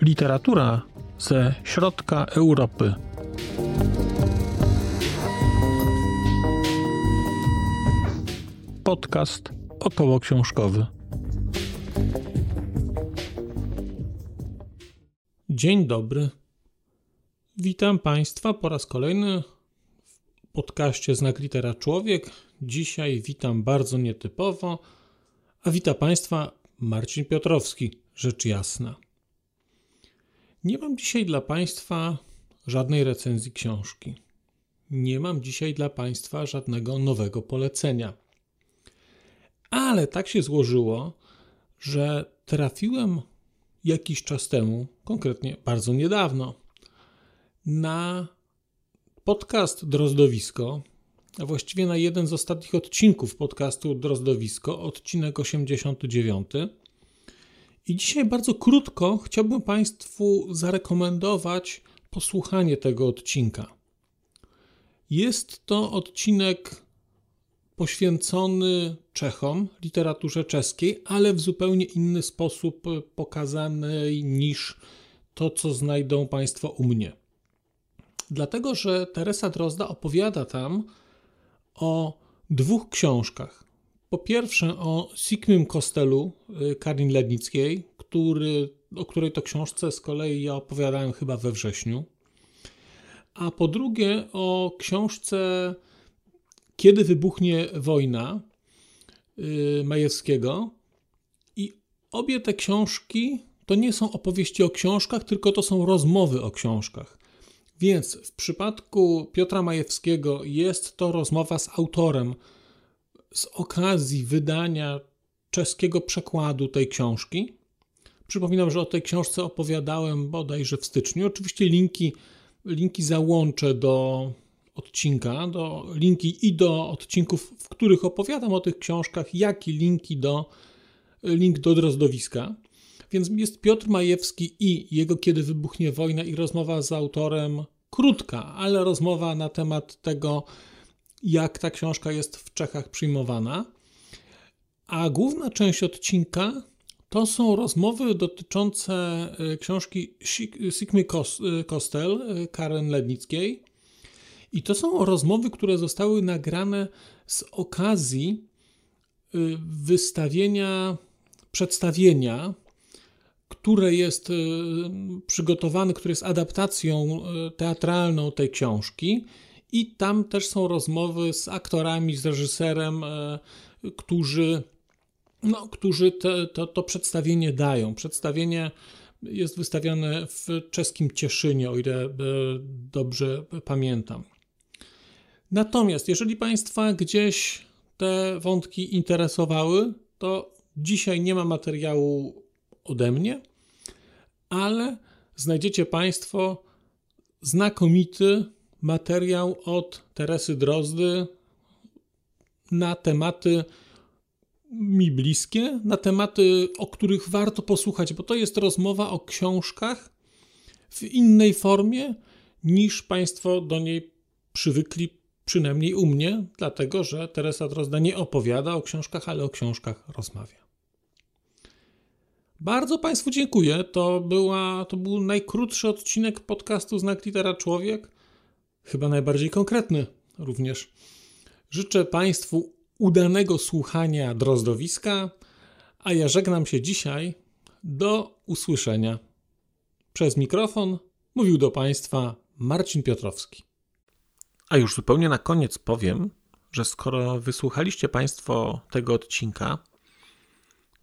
Literatura ze środka Europy. Podcast około książkowy. Dzień dobry. Witam Państwa po raz kolejny podcaście Znak Litera Człowiek. Dzisiaj witam bardzo nietypowo, a wita Państwa Marcin Piotrowski, rzecz jasna. Nie mam dzisiaj dla Państwa żadnej recenzji książki. Nie mam dzisiaj dla Państwa żadnego nowego polecenia. Ale tak się złożyło, że trafiłem jakiś czas temu, konkretnie bardzo niedawno, na podcast Drozdowisko, a właściwie na jeden z ostatnich odcinków podcastu Drozdowisko, odcinek 89. I dzisiaj bardzo krótko chciałbym Państwu zarekomendować posłuchanie tego odcinka. Jest to odcinek poświęcony Czechom, literaturze czeskiej, ale w zupełnie inny sposób pokazany niż to, co znajdą Państwo u mnie. Dlatego, że Teresa Drozda opowiada tam o dwóch książkach. Po pierwsze o Sikmym Kostelu y, Karin Lednickiej, który, o której to książce z kolei ja opowiadałem chyba we wrześniu. A po drugie o książce Kiedy wybuchnie wojna y, Majewskiego. I obie te książki to nie są opowieści o książkach, tylko to są rozmowy o książkach. Więc w przypadku Piotra Majewskiego jest to rozmowa z autorem z okazji wydania czeskiego przekładu tej książki. Przypominam, że o tej książce opowiadałem bodajże w styczniu. Oczywiście linki, linki załączę do odcinka, do linki i do odcinków, w których opowiadam o tych książkach, jak i linki do, link do drozdowiska. Więc jest Piotr Majewski i jego Kiedy wybuchnie wojna i rozmowa z autorem krótka, ale rozmowa na temat tego, jak ta książka jest w Czechach przyjmowana. A główna część odcinka to są rozmowy dotyczące e, książki Sigmy Kostel e, Karen Lednickiej. I to są rozmowy, które zostały nagrane z okazji e, wystawienia, przedstawienia, które jest przygotowane, które jest adaptacją teatralną tej książki. I tam też są rozmowy z aktorami, z reżyserem, którzy no, którzy te, to, to przedstawienie dają. Przedstawienie jest wystawiane w czeskim Cieszynie, o ile dobrze pamiętam. Natomiast jeżeli Państwa gdzieś te wątki interesowały, to dzisiaj nie ma materiału ode mnie, ale znajdziecie Państwo znakomity materiał od Teresy Drozdy na tematy mi bliskie, na tematy, o których warto posłuchać, bo to jest rozmowa o książkach w innej formie niż Państwo do niej przywykli, przynajmniej u mnie, dlatego że Teresa Drozda nie opowiada o książkach, ale o książkach rozmawia. Bardzo Państwu dziękuję. To, była, to był najkrótszy odcinek podcastu Znak Litera Człowiek, chyba najbardziej konkretny również. Życzę Państwu udanego słuchania drozdowiska, a ja żegnam się dzisiaj. Do usłyszenia. Przez mikrofon mówił do Państwa Marcin Piotrowski. A już zupełnie na koniec powiem, że skoro wysłuchaliście Państwo tego odcinka,